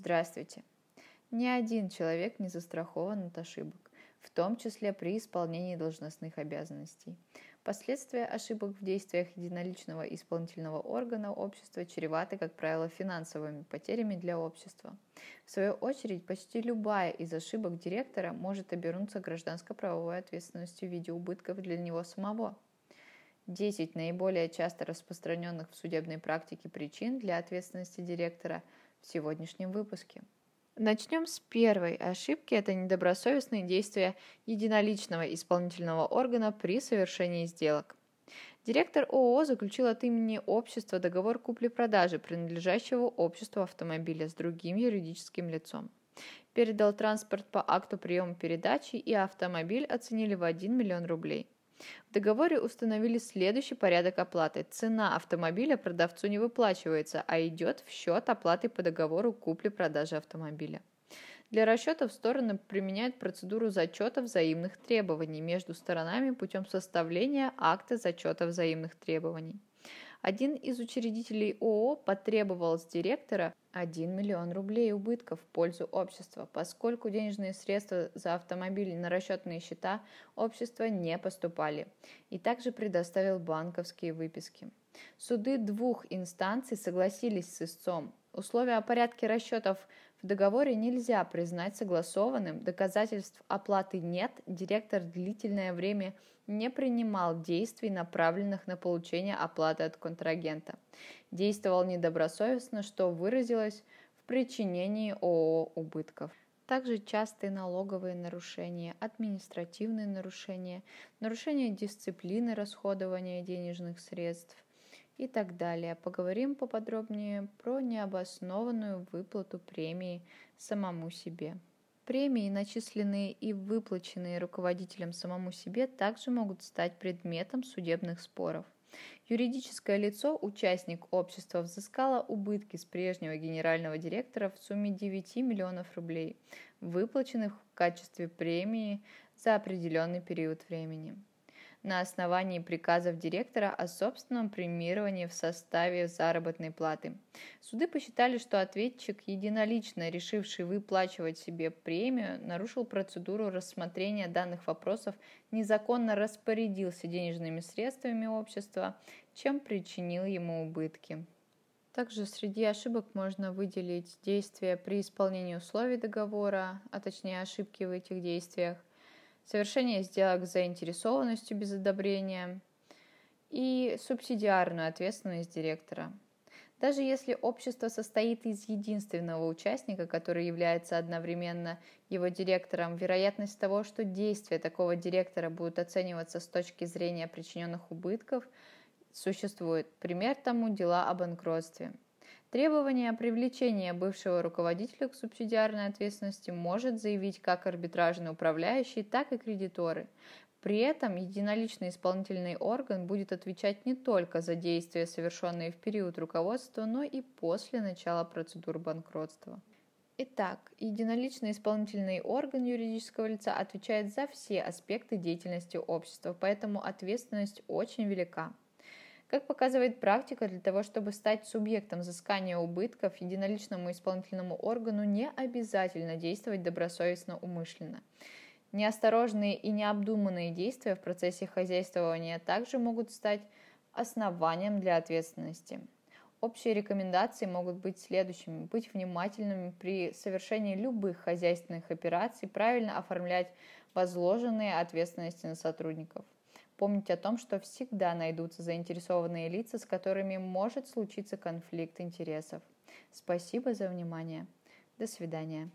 Здравствуйте! Ни один человек не застрахован от ошибок, в том числе при исполнении должностных обязанностей. Последствия ошибок в действиях единоличного исполнительного органа общества чреваты, как правило, финансовыми потерями для общества. В свою очередь, почти любая из ошибок директора может обернуться гражданско-правовой ответственностью в виде убытков для него самого. 10 наиболее часто распространенных в судебной практике причин для ответственности директора в сегодняшнем выпуске. Начнем с первой ошибки. Это недобросовестные действия единоличного исполнительного органа при совершении сделок. Директор ООО заключил от имени общества договор купли-продажи принадлежащего обществу автомобиля с другим юридическим лицом. Передал транспорт по акту приема передачи и автомобиль оценили в 1 миллион рублей – в договоре установили следующий порядок оплаты. Цена автомобиля продавцу не выплачивается, а идет в счет оплаты по договору купли-продажи автомобиля. Для расчетов стороны применяют процедуру зачета взаимных требований между сторонами путем составления акта зачета взаимных требований. Один из учредителей ООО потребовал с директора 1 миллион рублей убытков в пользу общества, поскольку денежные средства за автомобили на расчетные счета общества не поступали, и также предоставил банковские выписки. Суды двух инстанций согласились с истцом. Условия о порядке расчетов в договоре нельзя признать согласованным, доказательств оплаты нет, директор длительное время не принимал действий, направленных на получение оплаты от контрагента. Действовал недобросовестно, что выразилось в причинении ООО убытков. Также частые налоговые нарушения, административные нарушения, нарушение дисциплины расходования денежных средств – и так далее. Поговорим поподробнее про необоснованную выплату премии самому себе. Премии, начисленные и выплаченные руководителем самому себе, также могут стать предметом судебных споров. Юридическое лицо, участник общества, взыскало убытки с прежнего генерального директора в сумме 9 миллионов рублей, выплаченных в качестве премии за определенный период времени на основании приказов директора о собственном премировании в составе заработной платы. Суды посчитали, что ответчик, единолично решивший выплачивать себе премию, нарушил процедуру рассмотрения данных вопросов, незаконно распорядился денежными средствами общества, чем причинил ему убытки. Также среди ошибок можно выделить действия при исполнении условий договора, а точнее ошибки в этих действиях, совершение сделок с заинтересованностью без одобрения и субсидиарную ответственность директора. Даже если общество состоит из единственного участника, который является одновременно его директором, вероятность того, что действия такого директора будут оцениваться с точки зрения причиненных убытков, существует. Пример тому дела о банкротстве – Требование о привлечении бывшего руководителя к субсидиарной ответственности может заявить как арбитражный управляющий, так и кредиторы. При этом единоличный исполнительный орган будет отвечать не только за действия, совершенные в период руководства, но и после начала процедур банкротства. Итак, единоличный исполнительный орган юридического лица отвечает за все аспекты деятельности общества, поэтому ответственность очень велика. Как показывает практика, для того, чтобы стать субъектом взыскания убытков, единоличному исполнительному органу не обязательно действовать добросовестно умышленно. Неосторожные и необдуманные действия в процессе хозяйствования также могут стать основанием для ответственности. Общие рекомендации могут быть следующими. Быть внимательными при совершении любых хозяйственных операций, правильно оформлять возложенные ответственности на сотрудников – Помните о том, что всегда найдутся заинтересованные лица, с которыми может случиться конфликт интересов. Спасибо за внимание. До свидания.